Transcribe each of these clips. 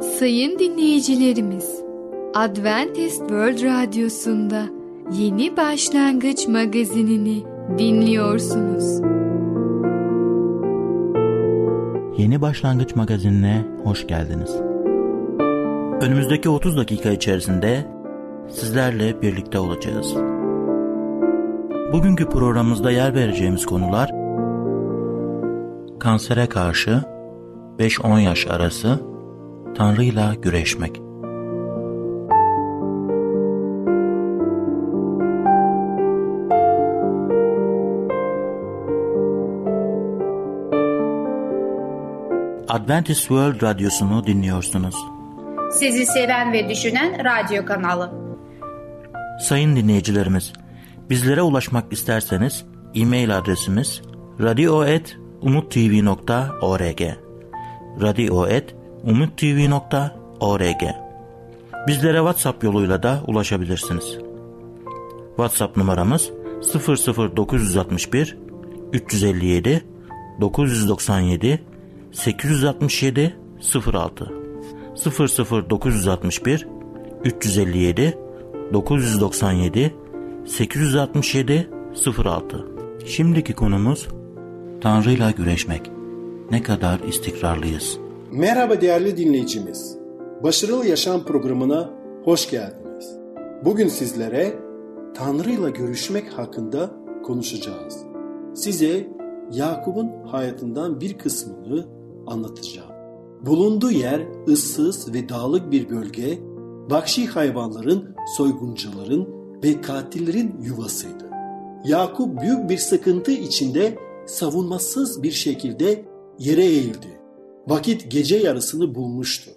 Sayın dinleyicilerimiz, Adventist World Radyosu'nda Yeni Başlangıç magazinini dinliyorsunuz. Yeni Başlangıç magazinine hoş geldiniz. Önümüzdeki 30 dakika içerisinde sizlerle birlikte olacağız. Bugünkü programımızda yer vereceğimiz konular kansere karşı 5-10 yaş arası Tanrı'yla güreşmek. Adventist World Radyosu'nu dinliyorsunuz. Sizi seven ve düşünen radyo kanalı. Sayın dinleyicilerimiz, bizlere ulaşmak isterseniz e-mail adresimiz radio.umutv.org radio.umutv.org Bizlere WhatsApp yoluyla da ulaşabilirsiniz. WhatsApp numaramız 00961 357 997 867 06 00961 357 997 867 06 Şimdiki konumuz Tanrı'yla güreşmek. Ne kadar istikrarlıyız? Merhaba değerli dinleyicimiz. Başarılı Yaşam programına hoş geldiniz. Bugün sizlere Tanrı'yla görüşmek hakkında konuşacağız. Size Yakup'un hayatından bir kısmını anlatacağım. Bulunduğu yer ıssız ve dağlık bir bölge, vahşi hayvanların, soyguncuların ve katillerin yuvasıydı. Yakup büyük bir sıkıntı içinde savunmasız bir şekilde yere eğildi. Vakit gece yarısını bulmuştu.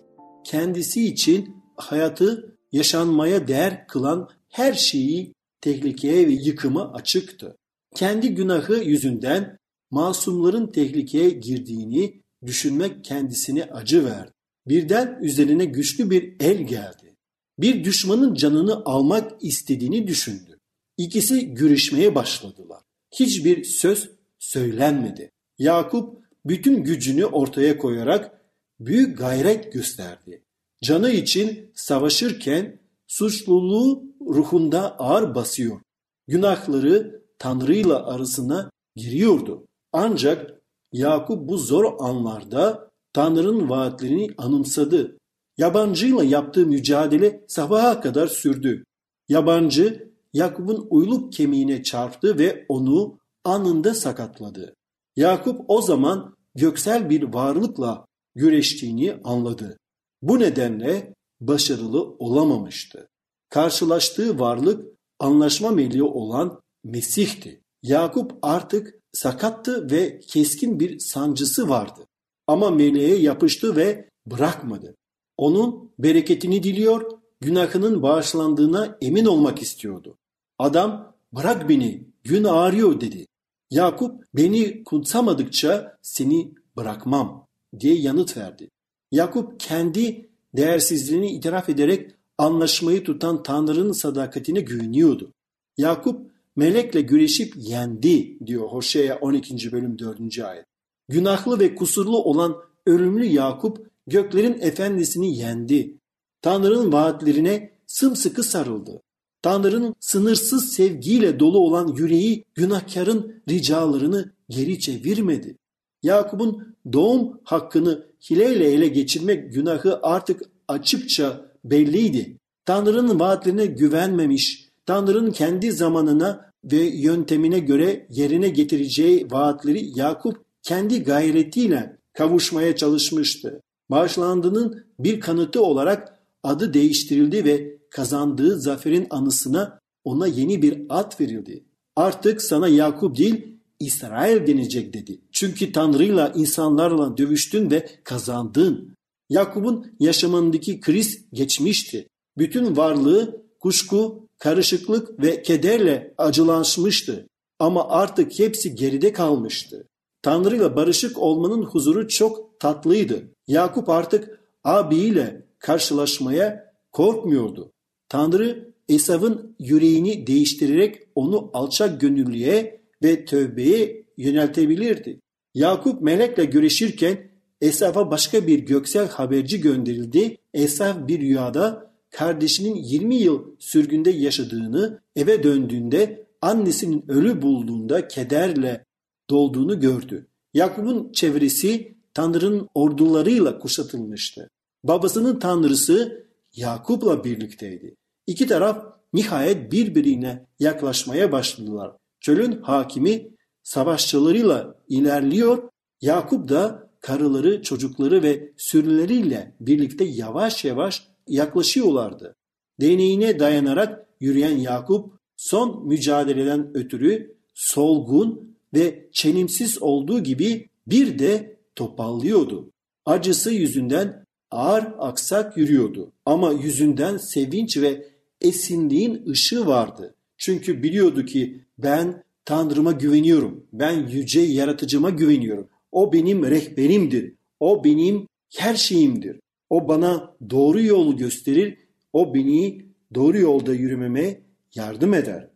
Kendisi için hayatı yaşanmaya değer kılan her şeyi tehlikeye ve yıkıma açıktı. Kendi günahı yüzünden masumların tehlikeye girdiğini düşünmek kendisine acı verdi. Birden üzerine güçlü bir el geldi. Bir düşmanın canını almak istediğini düşündü. İkisi görüşmeye başladılar. Hiçbir söz söylenmedi. Yakup bütün gücünü ortaya koyarak büyük gayret gösterdi. Canı için savaşırken suçluluğu ruhunda ağır basıyor. Günahları Tanrı'yla arasına giriyordu. Ancak Yakup bu zor anlarda Tanrı'nın vaatlerini anımsadı. Yabancıyla yaptığı mücadele sabaha kadar sürdü. Yabancı Yakup'un uyluk kemiğine çarptı ve onu anında sakatladı. Yakup o zaman göksel bir varlıkla güreştiğini anladı. Bu nedenle başarılı olamamıştı. Karşılaştığı varlık anlaşma meleği olan Mesih'ti. Yakup artık sakattı ve keskin bir sancısı vardı. Ama meleğe yapıştı ve bırakmadı. Onun bereketini diliyor, günahının bağışlandığına emin olmak istiyordu. Adam bırak beni gün ağrıyor dedi. Yakup beni kutsamadıkça seni bırakmam diye yanıt verdi. Yakup kendi değersizliğini itiraf ederek anlaşmayı tutan Tanrı'nın sadakatine güveniyordu. Yakup melekle güreşip yendi diyor Hoşea 12. bölüm 4. ayet. Günahlı ve kusurlu olan ölümlü Yakup göklerin efendisini yendi. Tanrı'nın vaatlerine sımsıkı sarıldı. Tanrı'nın sınırsız sevgiyle dolu olan yüreği günahkarın ricalarını geri çevirmedi. Yakup'un doğum hakkını hileyle ele geçirmek günahı artık açıkça belliydi. Tanrı'nın vaatlerine güvenmemiş, Tanrı'nın kendi zamanına ve yöntemine göre yerine getireceği vaatleri Yakup kendi gayretiyle kavuşmaya çalışmıştı. Bağışlandığının bir kanıtı olarak adı değiştirildi ve kazandığı zaferin anısına ona yeni bir ad verildi. Artık sana Yakup değil İsrail denecek dedi. Çünkü Tanrı'yla insanlarla dövüştün ve kazandın. Yakup'un yaşamındaki kriz geçmişti. Bütün varlığı kuşku, karışıklık ve kederle acılanmıştı. Ama artık hepsi geride kalmıştı. Tanrı'yla barışık olmanın huzuru çok tatlıydı. Yakup artık abiyle karşılaşmaya korkmuyordu. Tanrı Esav'ın yüreğini değiştirerek onu alçak gönüllüye ve tövbeye yöneltebilirdi. Yakup melekle görüşürken Esaf'a başka bir göksel haberci gönderildi. Esaf bir rüyada kardeşinin 20 yıl sürgünde yaşadığını, eve döndüğünde annesinin ölü bulduğunda kederle dolduğunu gördü. Yakup'un çevresi Tanrı'nın ordularıyla kuşatılmıştı. Babasının tanrısı Yakup'la birlikteydi. İki taraf nihayet birbirine yaklaşmaya başladılar. Çölün hakimi savaşçılarıyla ilerliyor. Yakup da karıları, çocukları ve sürüleriyle birlikte yavaş yavaş yaklaşıyorlardı. Deneyine dayanarak yürüyen Yakup son mücadeleden ötürü solgun ve çelimsiz olduğu gibi bir de topallıyordu. Acısı yüzünden ağır aksak yürüyordu ama yüzünden sevinç ve esinliğin ışığı vardı. Çünkü biliyordu ki ben Tanrı'ma güveniyorum. Ben yüce yaratıcıma güveniyorum. O benim rehberimdir. O benim her şeyimdir. O bana doğru yolu gösterir. O beni doğru yolda yürümeme yardım eder.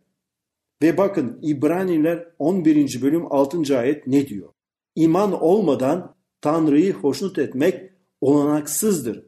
Ve bakın İbraniler 11. bölüm 6. ayet ne diyor? İman olmadan Tanrı'yı hoşnut etmek olanaksızdır.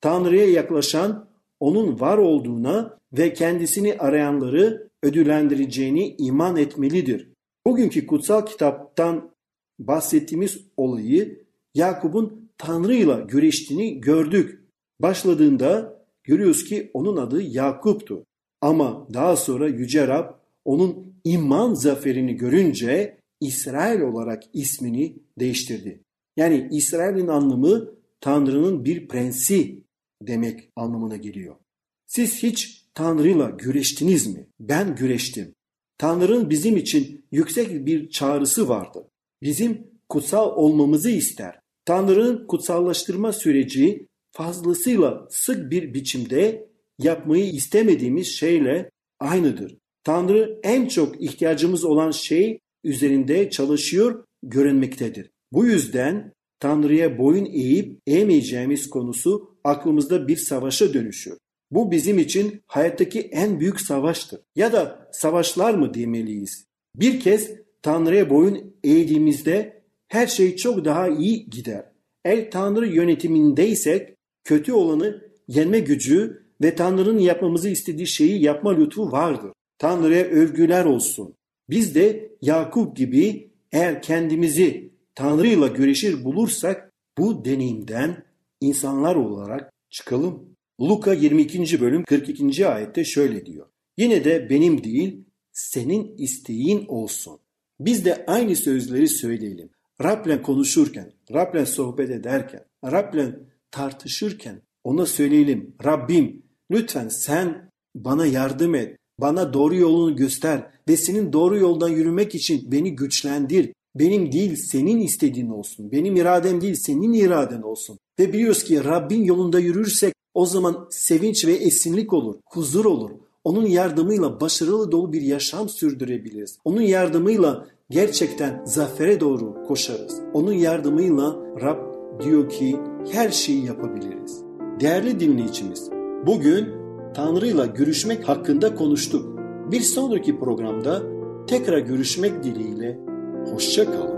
Tanrı'ya yaklaşan onun var olduğuna ve kendisini arayanları ödüllendireceğini iman etmelidir. Bugünkü kutsal kitaptan bahsettiğimiz olayı Yakup'un Tanrı ile güreştiğini gördük. Başladığında görüyoruz ki onun adı Yakup'tu. Ama daha sonra Yüce Rab onun iman zaferini görünce İsrail olarak ismini değiştirdi. Yani İsrail'in anlamı Tanrı'nın bir prensi demek anlamına geliyor. Siz hiç Tanrı'yla güreştiniz mi? Ben güreştim. Tanrı'nın bizim için yüksek bir çağrısı vardı. Bizim kutsal olmamızı ister. Tanrı'nın kutsallaştırma süreci fazlasıyla sık bir biçimde yapmayı istemediğimiz şeyle aynıdır. Tanrı en çok ihtiyacımız olan şey üzerinde çalışıyor, görünmektedir. Bu yüzden Tanrı'ya boyun eğip eğmeyeceğimiz konusu aklımızda bir savaşa dönüşüyor. Bu bizim için hayattaki en büyük savaştır. Ya da savaşlar mı demeliyiz? Bir kez Tanrı'ya boyun eğdiğimizde her şey çok daha iyi gider. El Tanrı yönetimindeysek kötü olanı yenme gücü ve Tanrı'nın yapmamızı istediği şeyi yapma lütfu vardır. Tanrı'ya övgüler olsun. Biz de Yakup gibi eğer kendimizi Tanrı'yla güreşir bulursak bu deneyimden insanlar olarak çıkalım. Luka 22. bölüm 42. ayette şöyle diyor. Yine de benim değil senin isteğin olsun. Biz de aynı sözleri söyleyelim. Rab'le konuşurken, Rab'le sohbet ederken, Rab'le tartışırken ona söyleyelim. Rabbim lütfen sen bana yardım et. Bana doğru yolunu göster ve senin doğru yoldan yürümek için beni güçlendir. Benim değil senin istediğin olsun. Benim iradem değil senin iraden olsun. Ve biliyoruz ki Rabbin yolunda yürürsek o zaman sevinç ve esinlik olur, huzur olur. Onun yardımıyla başarılı dolu bir yaşam sürdürebiliriz. Onun yardımıyla gerçekten zafere doğru koşarız. Onun yardımıyla Rab diyor ki her şeyi yapabiliriz. Değerli dinleyicimiz, bugün Tanrı'yla görüşmek hakkında konuştuk. Bir sonraki programda tekrar görüşmek dileğiyle hoşça kalın.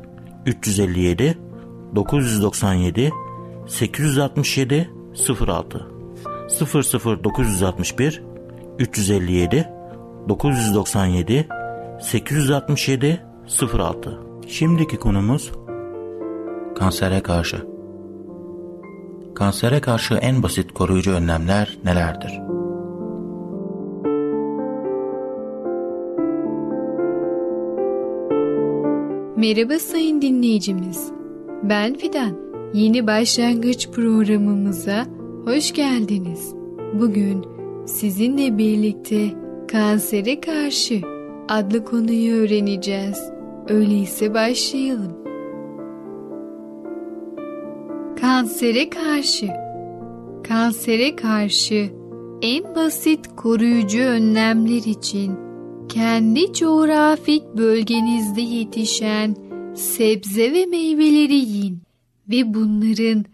357 997 867 06 00961 357 997 867 06 Şimdiki konumuz kansere karşı. Kansere karşı en basit koruyucu önlemler nelerdir? Merhaba sayın dinleyicimiz. Ben Fidan. Yeni başlangıç programımıza hoş geldiniz. Bugün sizinle birlikte kansere karşı adlı konuyu öğreneceğiz. Öyleyse başlayalım. Kansere karşı Kansere karşı en basit koruyucu önlemler için kendi coğrafik bölgenizde yetişen sebze ve meyveleri yiyin ve bunların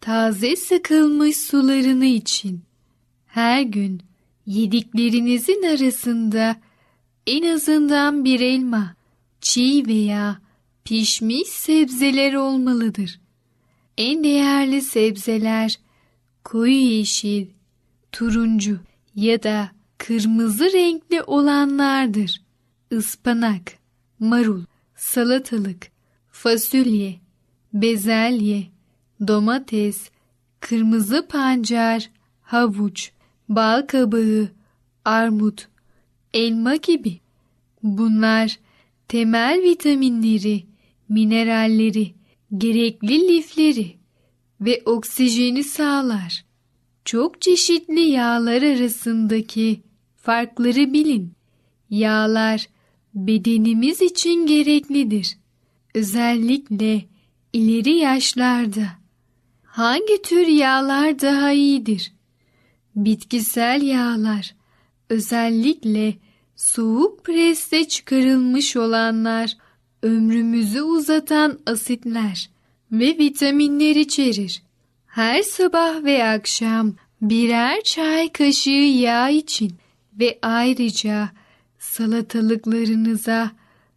taze sıkılmış sularını için. Her gün yediklerinizin arasında en azından bir elma, çiğ veya pişmiş sebzeler olmalıdır. En değerli sebzeler koyu yeşil, turuncu ya da kırmızı renkli olanlardır. Ispanak, marul, salatalık, fasulye, bezelye, domates, kırmızı pancar, havuç, bal kabağı, armut, elma gibi. Bunlar temel vitaminleri, mineralleri, gerekli lifleri ve oksijeni sağlar. Çok çeşitli yağlar arasındaki farkları bilin. Yağlar bedenimiz için gereklidir. Özellikle ileri yaşlarda. Hangi tür yağlar daha iyidir? Bitkisel yağlar, özellikle soğuk preste çıkarılmış olanlar, ömrümüzü uzatan asitler ve vitaminler içerir. Her sabah ve akşam birer çay kaşığı yağ için ve ayrıca salatalıklarınıza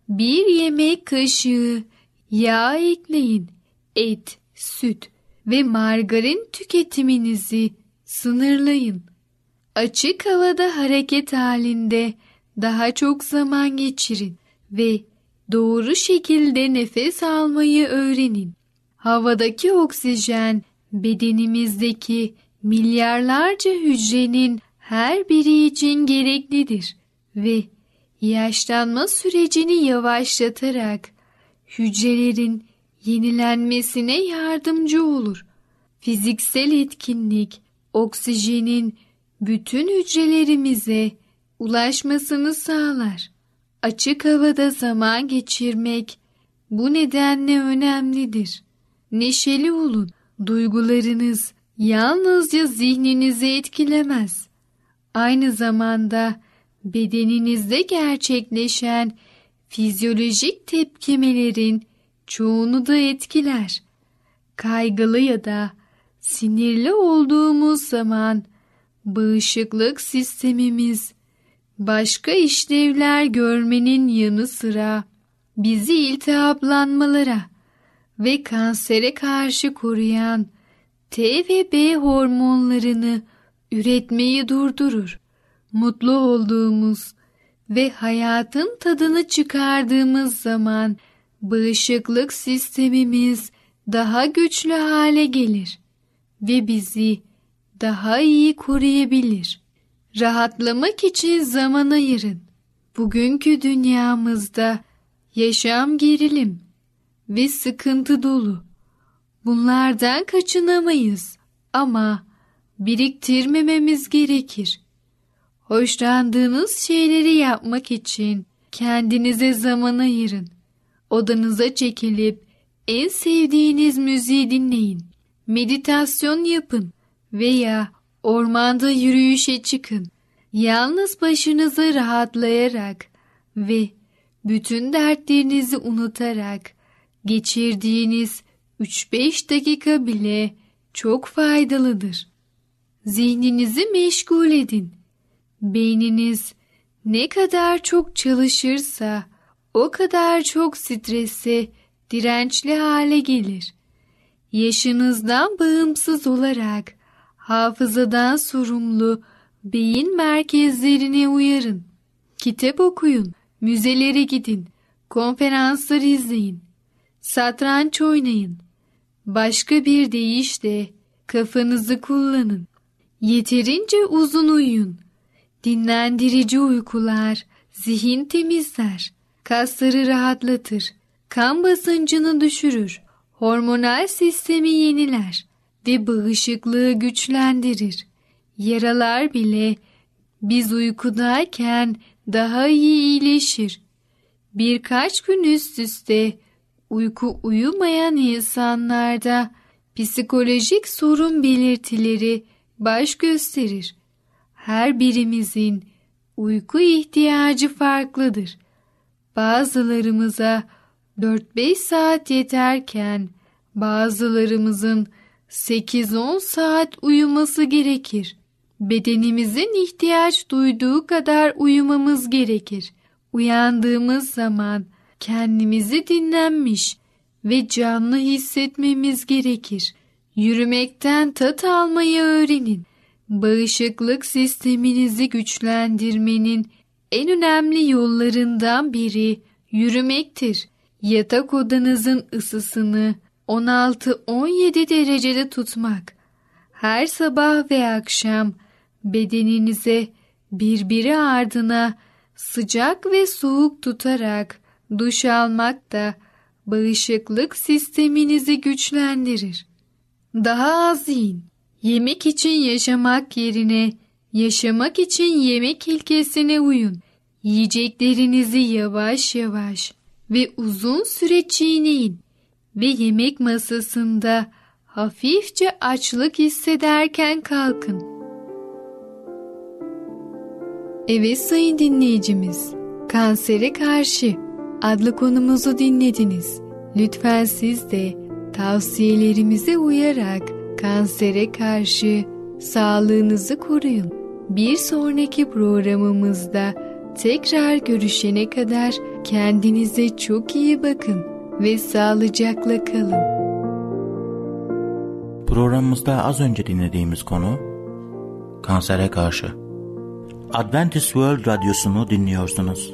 bir yemek kaşığı yağ ekleyin. Et, süt ve margarin tüketiminizi sınırlayın. Açık havada hareket halinde daha çok zaman geçirin ve doğru şekilde nefes almayı öğrenin. Havadaki oksijen bedenimizdeki milyarlarca hücrenin her biri için gereklidir ve yaşlanma sürecini yavaşlatarak hücrelerin yenilenmesine yardımcı olur. Fiziksel etkinlik oksijenin bütün hücrelerimize ulaşmasını sağlar. Açık havada zaman geçirmek bu nedenle önemlidir. Neşeli olun. Duygularınız yalnızca zihninizi etkilemez. Aynı zamanda bedeninizde gerçekleşen fizyolojik tepkimelerin çoğunu da etkiler. Kaygılı ya da sinirli olduğumuz zaman bağışıklık sistemimiz başka işlevler görmenin yanı sıra bizi iltihaplanmalara ve kansere karşı koruyan T ve B hormonlarını üretmeyi durdurur. Mutlu olduğumuz ve hayatın tadını çıkardığımız zaman bağışıklık sistemimiz daha güçlü hale gelir ve bizi daha iyi koruyabilir. Rahatlamak için zaman ayırın. Bugünkü dünyamızda yaşam gerilim ve sıkıntı dolu. Bunlardan kaçınamayız ama biriktirmememiz gerekir. Hoşlandığınız şeyleri yapmak için kendinize zaman ayırın. Odanıza çekilip en sevdiğiniz müziği dinleyin. Meditasyon yapın veya ormanda yürüyüşe çıkın. Yalnız başınıza rahatlayarak ve bütün dertlerinizi unutarak geçirdiğiniz 3-5 dakika bile çok faydalıdır. Zihninizi meşgul edin. Beyniniz ne kadar çok çalışırsa o kadar çok strese dirençli hale gelir. Yaşınızdan bağımsız olarak hafızadan sorumlu beyin merkezlerine uyarın. Kitap okuyun, müzelere gidin, konferanslar izleyin, satranç oynayın. Başka bir deyişle kafanızı kullanın. Yeterince uzun uyuyun. Dinlendirici uykular zihin temizler, kasları rahatlatır, kan basıncını düşürür, hormonal sistemi yeniler ve bağışıklığı güçlendirir. Yaralar bile biz uykudayken daha iyi iyileşir. Birkaç gün üst üste uyku uyumayan insanlarda psikolojik sorun belirtileri baş gösterir. Her birimizin uyku ihtiyacı farklıdır. Bazılarımıza 4-5 saat yeterken bazılarımızın 8-10 saat uyuması gerekir. Bedenimizin ihtiyaç duyduğu kadar uyumamız gerekir. Uyandığımız zaman kendimizi dinlenmiş ve canlı hissetmemiz gerekir. Yürümekten tat almayı öğrenin. Bağışıklık sisteminizi güçlendirmenin en önemli yollarından biri yürümektir. Yatak odanızın ısısını 16-17 derecede tutmak. Her sabah ve akşam bedeninize birbiri ardına sıcak ve soğuk tutarak duş almak da bağışıklık sisteminizi güçlendirir. Daha az yiyin. Yemek için yaşamak yerine yaşamak için yemek ilkesine uyun. Yiyeceklerinizi yavaş yavaş ve uzun süre çiğneyin ve yemek masasında hafifçe açlık hissederken kalkın. Evet sayın dinleyicimiz, kansere karşı adlı konumuzu dinlediniz. Lütfen siz de tavsiyelerimize uyarak kansere karşı sağlığınızı koruyun. Bir sonraki programımızda tekrar görüşene kadar kendinize çok iyi bakın ve sağlıcakla kalın. Programımızda az önce dinlediğimiz konu kansere karşı. Adventist World Radyosu'nu dinliyorsunuz.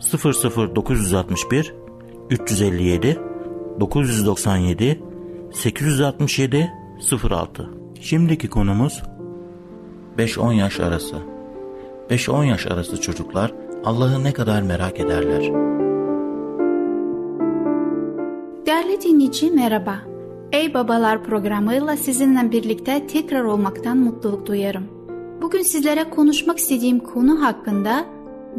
00961 357 997 867 06 Şimdiki konumuz 5-10 yaş arası. 5-10 yaş arası çocuklar Allah'ı ne kadar merak ederler. Değerli dinleyici merhaba. Ey Babalar programıyla sizinle birlikte tekrar olmaktan mutluluk duyarım. Bugün sizlere konuşmak istediğim konu hakkında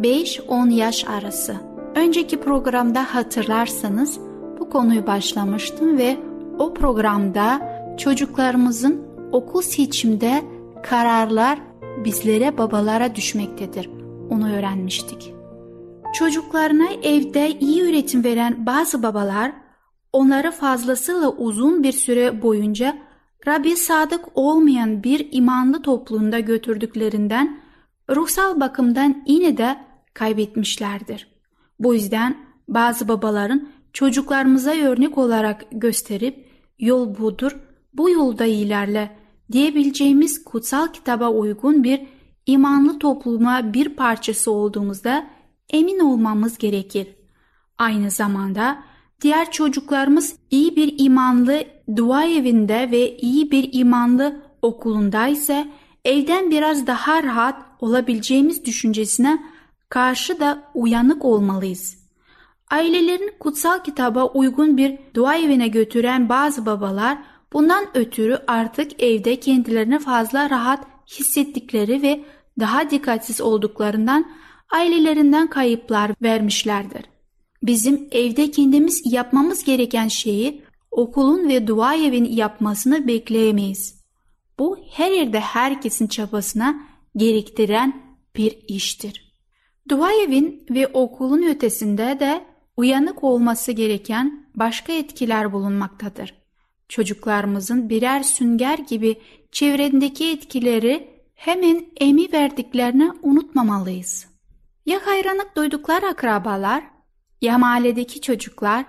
5-10 yaş arası. Önceki programda hatırlarsanız bu konuyu başlamıştım ve o programda çocuklarımızın okul seçimde kararlar bizlere babalara düşmektedir. Onu öğrenmiştik. Çocuklarına evde iyi üretim veren bazı babalar onları fazlasıyla uzun bir süre boyunca Rabbi sadık olmayan bir imanlı topluluğunda götürdüklerinden ruhsal bakımdan yine de kaybetmişlerdir. Bu yüzden bazı babaların çocuklarımıza örnek olarak gösterip yol budur, bu yolda ilerle diyebileceğimiz kutsal kitaba uygun bir imanlı topluma bir parçası olduğumuzda emin olmamız gerekir. Aynı zamanda diğer çocuklarımız iyi bir imanlı dua evinde ve iyi bir imanlı okulunda ise evden biraz daha rahat olabileceğimiz düşüncesine karşı da uyanık olmalıyız. Ailelerin kutsal kitaba uygun bir dua evine götüren bazı babalar bundan ötürü artık evde kendilerini fazla rahat hissettikleri ve daha dikkatsiz olduklarından ailelerinden kayıplar vermişlerdir. Bizim evde kendimiz yapmamız gereken şeyi okulun ve dua evin yapmasını bekleyemeyiz. Bu her yerde herkesin çabasına gerektiren bir iştir. Dua evin ve okulun ötesinde de uyanık olması gereken başka etkiler bulunmaktadır. Çocuklarımızın birer sünger gibi çevrendeki etkileri hemen emi verdiklerini unutmamalıyız. Ya hayranlık duydukları akrabalar, ya mahalledeki çocuklar,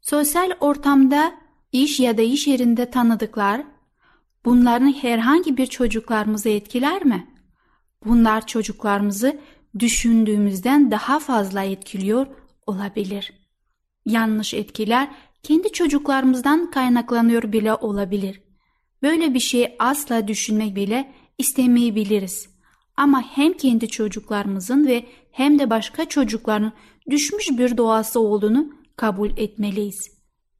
sosyal ortamda iş ya da iş yerinde tanıdıklar, bunların herhangi bir çocuklarımızı etkiler mi? Bunlar çocuklarımızı düşündüğümüzden daha fazla etkiliyor olabilir. Yanlış etkiler kendi çocuklarımızdan kaynaklanıyor bile olabilir. Böyle bir şey asla düşünmek bile istemeyebiliriz. Ama hem kendi çocuklarımızın ve hem de başka çocukların düşmüş bir doğası olduğunu kabul etmeliyiz.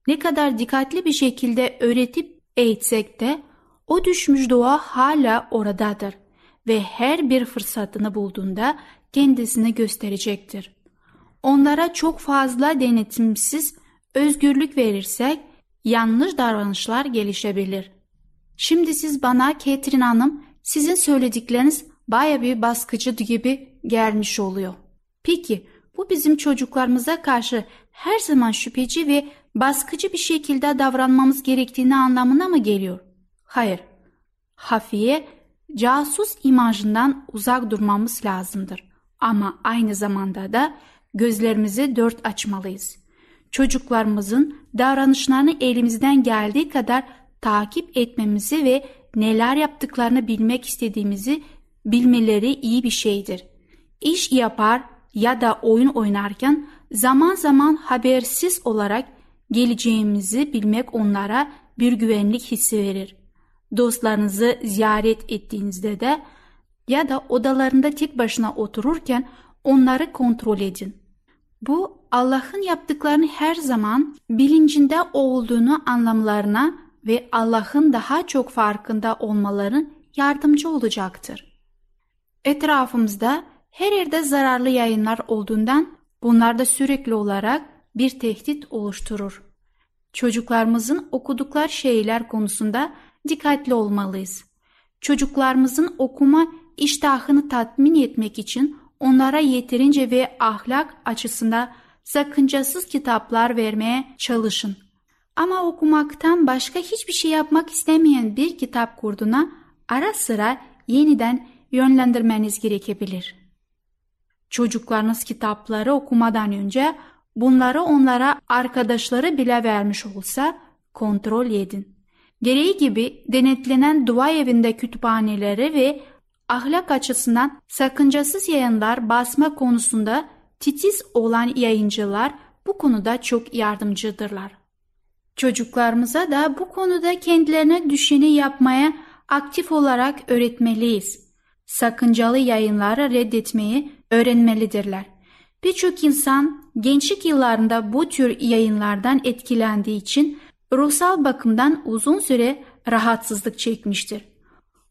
Ne kadar dikkatli bir şekilde öğretip eğitsek de o düşmüş doğa hala oradadır ve her bir fırsatını bulduğunda kendisine gösterecektir. Onlara çok fazla denetimsiz özgürlük verirsek yanlış davranışlar gelişebilir. Şimdi siz bana Catherine Hanım sizin söyledikleriniz baya bir baskıcı gibi gelmiş oluyor. Peki bu bizim çocuklarımıza karşı her zaman şüpheci ve baskıcı bir şekilde davranmamız gerektiğini anlamına mı geliyor? Hayır. Hafiye, casus imajından uzak durmamız lazımdır. Ama aynı zamanda da gözlerimizi dört açmalıyız. Çocuklarımızın davranışlarını elimizden geldiği kadar takip etmemizi ve neler yaptıklarını bilmek istediğimizi bilmeleri iyi bir şeydir. İş yapar ya da oyun oynarken zaman zaman habersiz olarak geleceğimizi bilmek onlara bir güvenlik hissi verir. Dostlarınızı ziyaret ettiğinizde de ya da odalarında tek başına otururken onları kontrol edin. Bu Allah'ın yaptıklarını her zaman bilincinde olduğunu anlamlarına ve Allah'ın daha çok farkında olmaları yardımcı olacaktır. Etrafımızda her yerde zararlı yayınlar olduğundan bunlar da sürekli olarak bir tehdit oluşturur. Çocuklarımızın okudukları şeyler konusunda dikkatli olmalıyız. Çocuklarımızın okuma iştahını tatmin etmek için onlara yeterince ve ahlak açısından sakıncasız kitaplar vermeye çalışın. Ama okumaktan başka hiçbir şey yapmak istemeyen bir kitap kurduna ara sıra yeniden yönlendirmeniz gerekebilir. Çocuklarınız kitapları okumadan önce bunları onlara arkadaşları bile vermiş olsa kontrol edin. Gereği gibi denetlenen dua evinde kütüphaneleri ve ahlak açısından sakıncasız yayınlar basma konusunda titiz olan yayıncılar bu konuda çok yardımcıdırlar. Çocuklarımıza da bu konuda kendilerine düşeni yapmaya aktif olarak öğretmeliyiz. Sakıncalı yayınları reddetmeyi öğrenmelidirler. Birçok insan gençlik yıllarında bu tür yayınlardan etkilendiği için ruhsal bakımdan uzun süre rahatsızlık çekmiştir.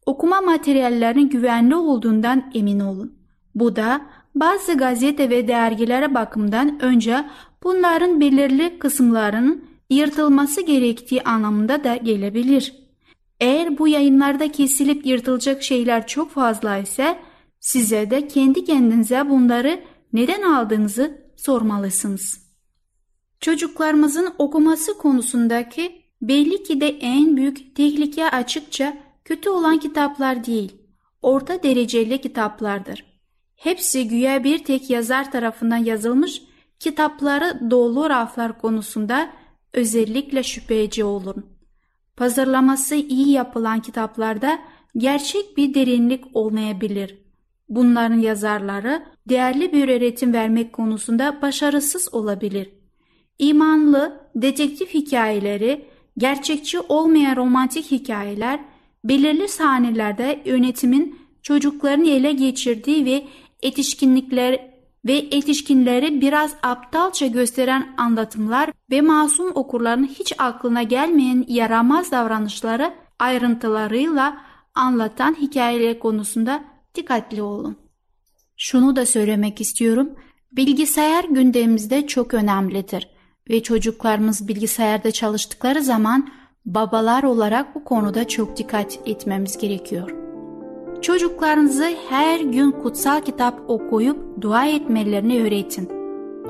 Okuma materyallerinin güvenli olduğundan emin olun. Bu da bazı gazete ve dergilere bakımdan önce bunların belirli kısımlarının yırtılması gerektiği anlamında da gelebilir. Eğer bu yayınlarda kesilip yırtılacak şeyler çok fazla ise size de kendi kendinize bunları neden aldığınızı sormalısınız. Çocuklarımızın okuması konusundaki belli ki de en büyük tehlike açıkça kötü olan kitaplar değil, orta dereceli kitaplardır. Hepsi güya bir tek yazar tarafından yazılmış kitapları dolu raflar konusunda özellikle şüpheci olun. Pazarlaması iyi yapılan kitaplarda gerçek bir derinlik olmayabilir. Bunların yazarları değerli bir öğretim vermek konusunda başarısız olabilir. İmanlı, detektif hikayeleri, gerçekçi olmayan romantik hikayeler, belirli sahnelerde yönetimin çocukların ele geçirdiği ve yetişkinlikler ve yetişkinleri biraz aptalca gösteren anlatımlar ve masum okurların hiç aklına gelmeyen yaramaz davranışları ayrıntılarıyla anlatan hikayeler konusunda dikkatli olun. Şunu da söylemek istiyorum. Bilgisayar gündemimizde çok önemlidir ve çocuklarımız bilgisayarda çalıştıkları zaman babalar olarak bu konuda çok dikkat etmemiz gerekiyor. Çocuklarınızı her gün kutsal kitap okuyup dua etmelerini öğretin.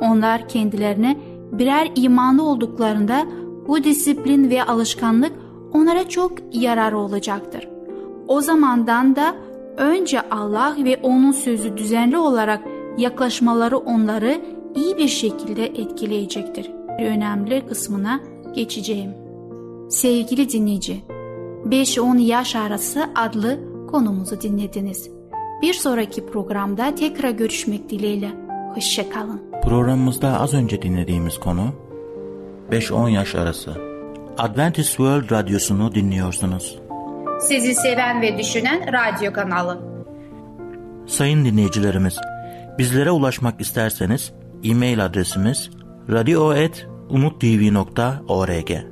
Onlar kendilerine birer imanlı olduklarında bu disiplin ve alışkanlık onlara çok yararı olacaktır. O zamandan da önce Allah ve onun sözü düzenli olarak yaklaşmaları onları iyi bir şekilde etkileyecektir. Önemli kısmına geçeceğim. Sevgili dinleyici, 5-10 yaş arası adlı konumuzu dinlediniz. Bir sonraki programda tekrar görüşmek dileğiyle. Hoşçakalın. Programımızda az önce dinlediğimiz konu 5-10 yaş arası. Adventist World Radyosu'nu dinliyorsunuz. Sizi seven ve düşünen radyo kanalı. Sayın dinleyicilerimiz, bizlere ulaşmak isterseniz e-mail adresimiz radio.umutv.org